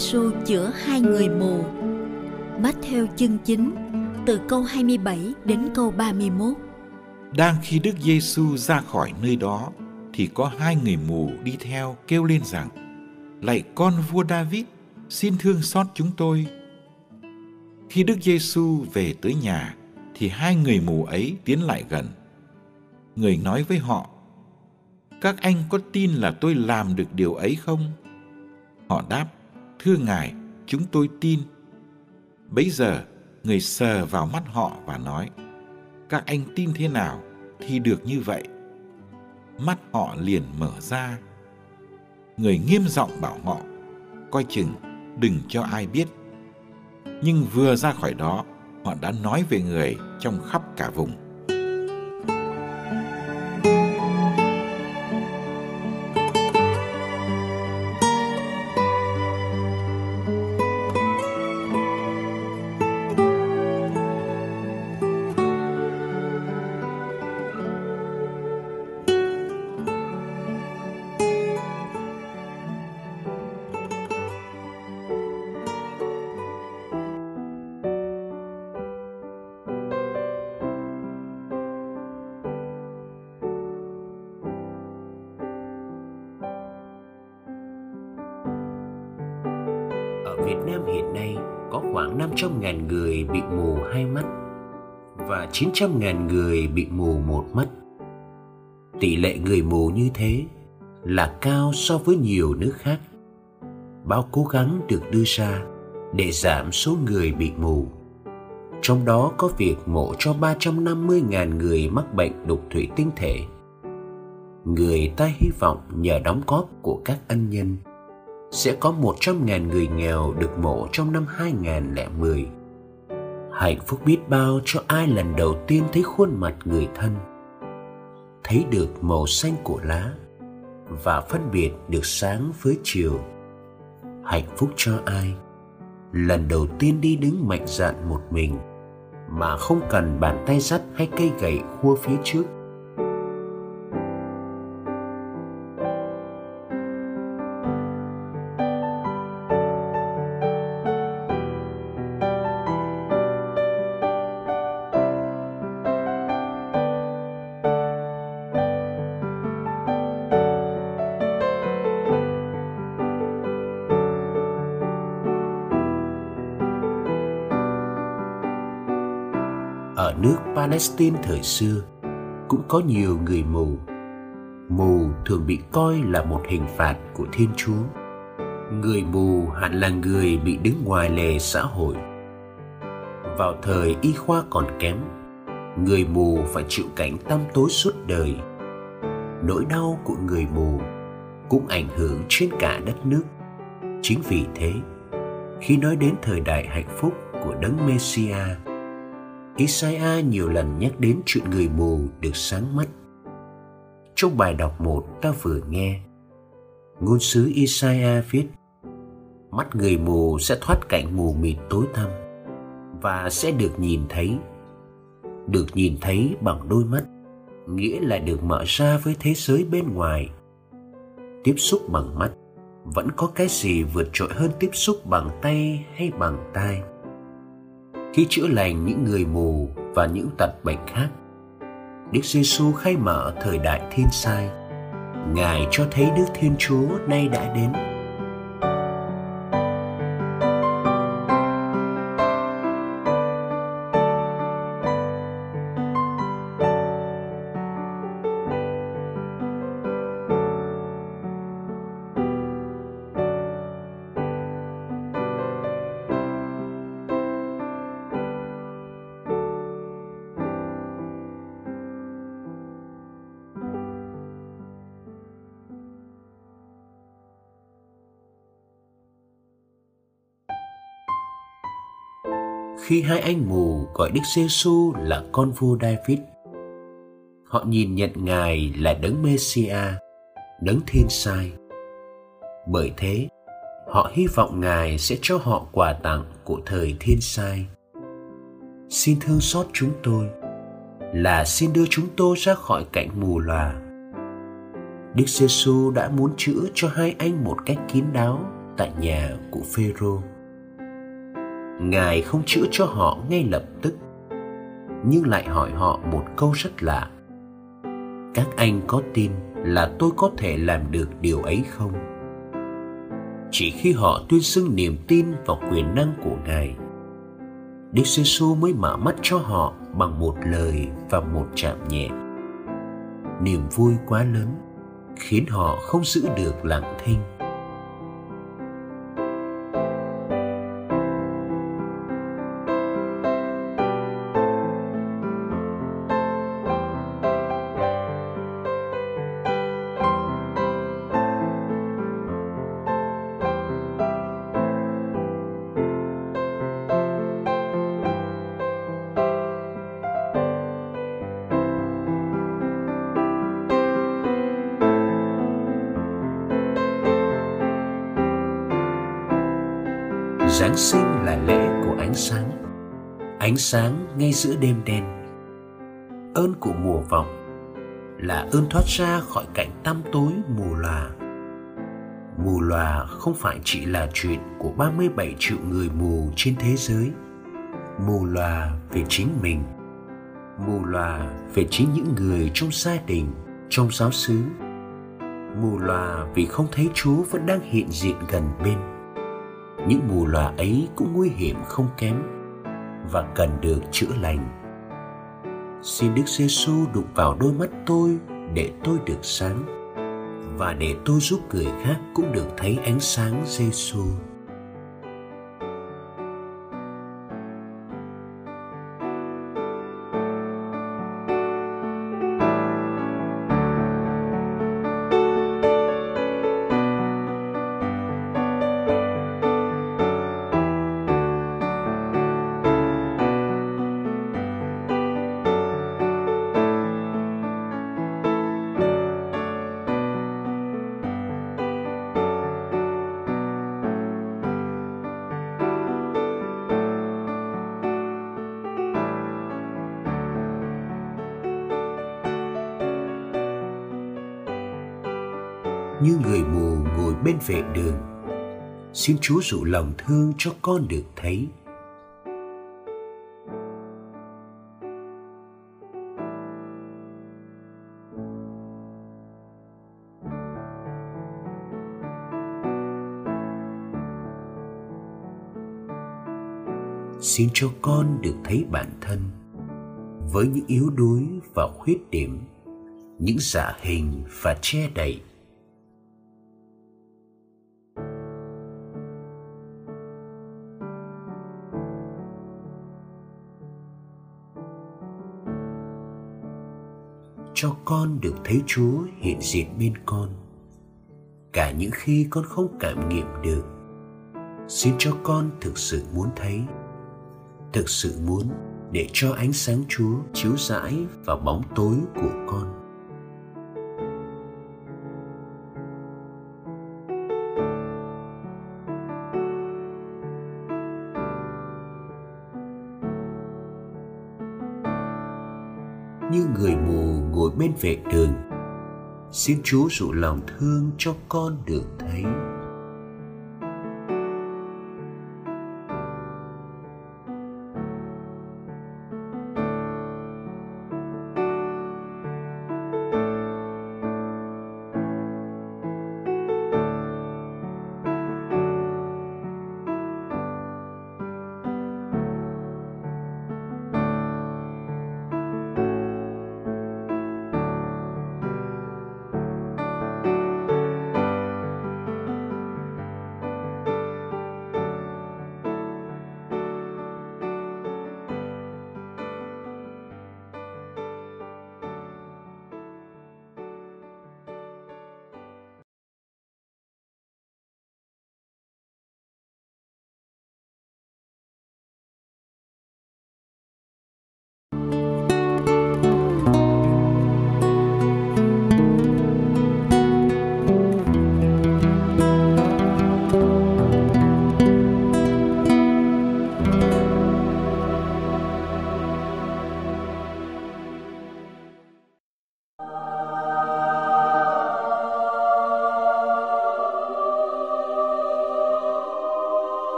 Giêsu chữa hai người mù. Matthew chương 9 từ câu 27 đến câu 31. Đang khi Đức Giêsu ra khỏi nơi đó thì có hai người mù đi theo kêu lên rằng: Lạy con vua David, xin thương xót chúng tôi. Khi Đức Giêsu về tới nhà thì hai người mù ấy tiến lại gần. Người nói với họ: Các anh có tin là tôi làm được điều ấy không? Họ đáp: Thưa Ngài, chúng tôi tin. Bấy giờ, người sờ vào mắt họ và nói, các anh tin thế nào thì được như vậy. Mắt họ liền mở ra. Người nghiêm giọng bảo họ, coi chừng, đừng cho ai biết. Nhưng vừa ra khỏi đó, họ đã nói về người trong khắp cả vùng. Việt Nam hiện nay có khoảng 500.000 người bị mù hai mắt và 900.000 người bị mù một mắt. Tỷ lệ người mù như thế là cao so với nhiều nước khác. Bao cố gắng được đưa ra để giảm số người bị mù. Trong đó có việc mổ cho 350.000 người mắc bệnh đục thủy tinh thể. Người ta hy vọng nhờ đóng góp của các ân nhân sẽ có 100.000 người nghèo được mộ trong năm 2010. Hạnh phúc biết bao cho ai lần đầu tiên thấy khuôn mặt người thân, thấy được màu xanh của lá và phân biệt được sáng với chiều. Hạnh phúc cho ai lần đầu tiên đi đứng mạnh dạn một mình mà không cần bàn tay dắt hay cây gậy khua phía trước ở nước Palestine thời xưa cũng có nhiều người mù. Mù thường bị coi là một hình phạt của Thiên Chúa. Người mù hẳn là người bị đứng ngoài lề xã hội. Vào thời y khoa còn kém, người mù phải chịu cảnh tăm tối suốt đời. Nỗi đau của người mù cũng ảnh hưởng trên cả đất nước. Chính vì thế, khi nói đến thời đại hạnh phúc của đấng Messiah, Isaiah nhiều lần nhắc đến chuyện người mù được sáng mắt. Trong bài đọc một ta vừa nghe, ngôn sứ Isaiah viết Mắt người mù sẽ thoát cảnh mù mịt tối tăm và sẽ được nhìn thấy. Được nhìn thấy bằng đôi mắt, nghĩa là được mở ra với thế giới bên ngoài. Tiếp xúc bằng mắt vẫn có cái gì vượt trội hơn tiếp xúc bằng tay hay bằng tai khi chữa lành những người mù và những tật bệnh khác. Đức Giêsu khai mở thời đại thiên sai, ngài cho thấy đức thiên chúa nay đã đến khi hai anh mù gọi Đức giê -xu là con vua David. Họ nhìn nhận Ngài là đấng Messia, đấng thiên sai. Bởi thế, họ hy vọng Ngài sẽ cho họ quà tặng của thời thiên sai. Xin thương xót chúng tôi, là xin đưa chúng tôi ra khỏi cảnh mù lòa. Đức giê -xu đã muốn chữa cho hai anh một cách kín đáo tại nhà của Phêrô ngài không chữa cho họ ngay lập tức. Nhưng lại hỏi họ một câu rất lạ. Các anh có tin là tôi có thể làm được điều ấy không? Chỉ khi họ tuyên xưng niềm tin vào quyền năng của ngài, đức giêsu mới mở mắt cho họ bằng một lời và một chạm nhẹ. Niềm vui quá lớn, khiến họ không giữ được lặng thinh. Giáng sinh là lễ của ánh sáng. Ánh sáng ngay giữa đêm đen. Ơn của mùa vọng Là ơn thoát ra khỏi cảnh tăm tối mù lòa. Mù lòa không phải chỉ là chuyện của 37 triệu người mù trên thế giới. Mù lòa về chính mình. Mù lòa về chính những người trong gia đình, trong giáo xứ. Mù lòa vì không thấy Chúa vẫn đang hiện diện gần bên những mù lòa ấy cũng nguy hiểm không kém và cần được chữa lành. Xin đức giêsu đục vào đôi mắt tôi để tôi được sáng và để tôi giúp người khác cũng được thấy ánh sáng giêsu như người mù ngồi bên vệ đường. Xin chúa dụ lòng thương cho con được thấy. Xin cho con được thấy bản thân với những yếu đuối và khuyết điểm, những giả hình và che đậy cho con được thấy Chúa hiện diện bên con. Cả những khi con không cảm nghiệm được, xin cho con thực sự muốn thấy, thực sự muốn để cho ánh sáng Chúa chiếu rãi vào bóng tối của con. Về vệ đường. Xin chúa dụ lòng thương cho con được thấy.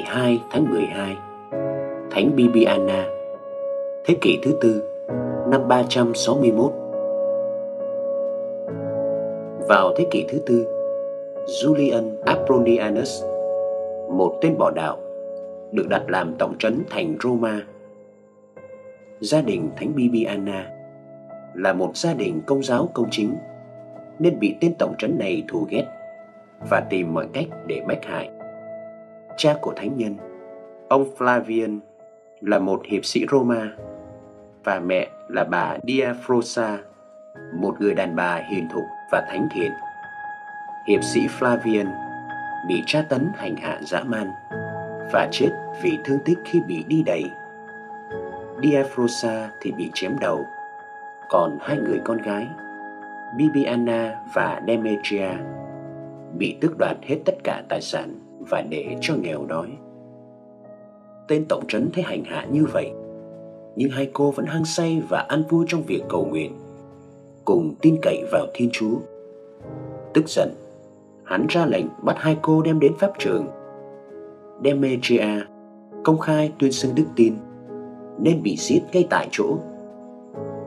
Ngày 2 tháng 12 Thánh Bibiana, Thế kỷ thứ tư, năm 361 Vào thế kỷ thứ tư, Julian Apronianus, một tên bỏ đạo được đặt làm tổng trấn thành Roma gia đình Thánh Bibiana là một gia đình công giáo công chính, nên bị tên tổng trấn này thù ghét và tìm mọi cách để bách hại. Cha của thánh nhân, ông Flavian là một hiệp sĩ Roma và mẹ là bà Diafrosa, một người đàn bà hiền thục và thánh thiện. Hiệp sĩ Flavian bị tra tấn hành hạ dã man và chết vì thương tích khi bị đi đẩy. Diafrosa thì bị chém đầu, còn hai người con gái, Bibiana và Demetria, bị tước đoạt hết tất cả tài sản và để cho nghèo đói. Tên tổng trấn thấy hành hạ như vậy, nhưng hai cô vẫn hăng say và ăn vui trong việc cầu nguyện, cùng tin cậy vào Thiên Chúa. Tức giận, hắn ra lệnh bắt hai cô đem đến pháp trường. Demetria công khai tuyên xưng đức tin nên bị giết ngay tại chỗ.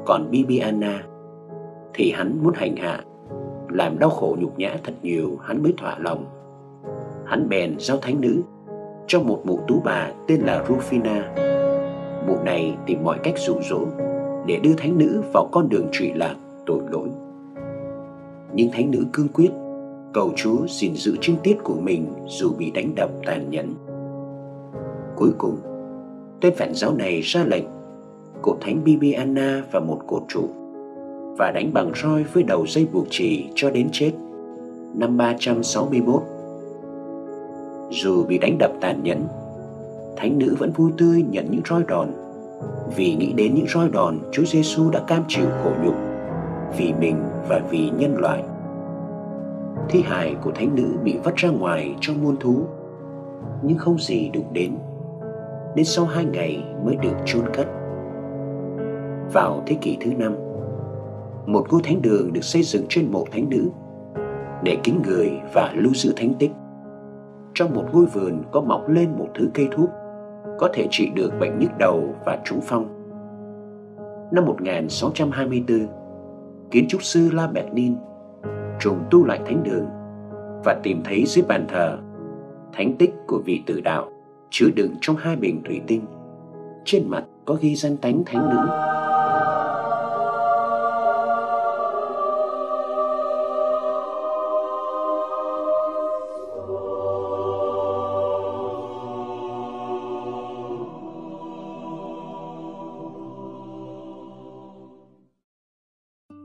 Còn Bibiana thì hắn muốn hành hạ, làm đau khổ nhục nhã thật nhiều hắn mới thỏa lòng. Hắn bèn giao thánh nữ cho một mụ tú bà tên là Rufina. Mụ này tìm mọi cách dụ dỗ để đưa thánh nữ vào con đường trụy lạc tội lỗi. Nhưng thánh nữ cương quyết cầu Chúa xin giữ trinh tiết của mình dù bị đánh đập tàn nhẫn. Cuối cùng, tên phản giáo này ra lệnh cột thánh Bibiana và một cột trụ và đánh bằng roi với đầu dây buộc chỉ cho đến chết năm 361. Dù bị đánh đập tàn nhẫn, thánh nữ vẫn vui tươi nhận những roi đòn. Vì nghĩ đến những roi đòn Chúa Giêsu đã cam chịu khổ nhục vì mình và vì nhân loại. Thi hài của thánh nữ bị vắt ra ngoài trong muôn thú nhưng không gì đụng đến. Đến sau hai ngày mới được chôn cất. Vào thế kỷ thứ năm một ngôi thánh đường được xây dựng trên mộ thánh nữ để kính người và lưu giữ thánh tích trong một ngôi vườn có mọc lên một thứ cây thuốc có thể trị được bệnh nhức đầu và trúng phong. Năm 1624, kiến trúc sư La Bernin trùng tu lại thánh đường và tìm thấy dưới bàn thờ thánh tích của vị tử đạo chứa đựng trong hai bình thủy tinh trên mặt có ghi danh tánh thánh nữ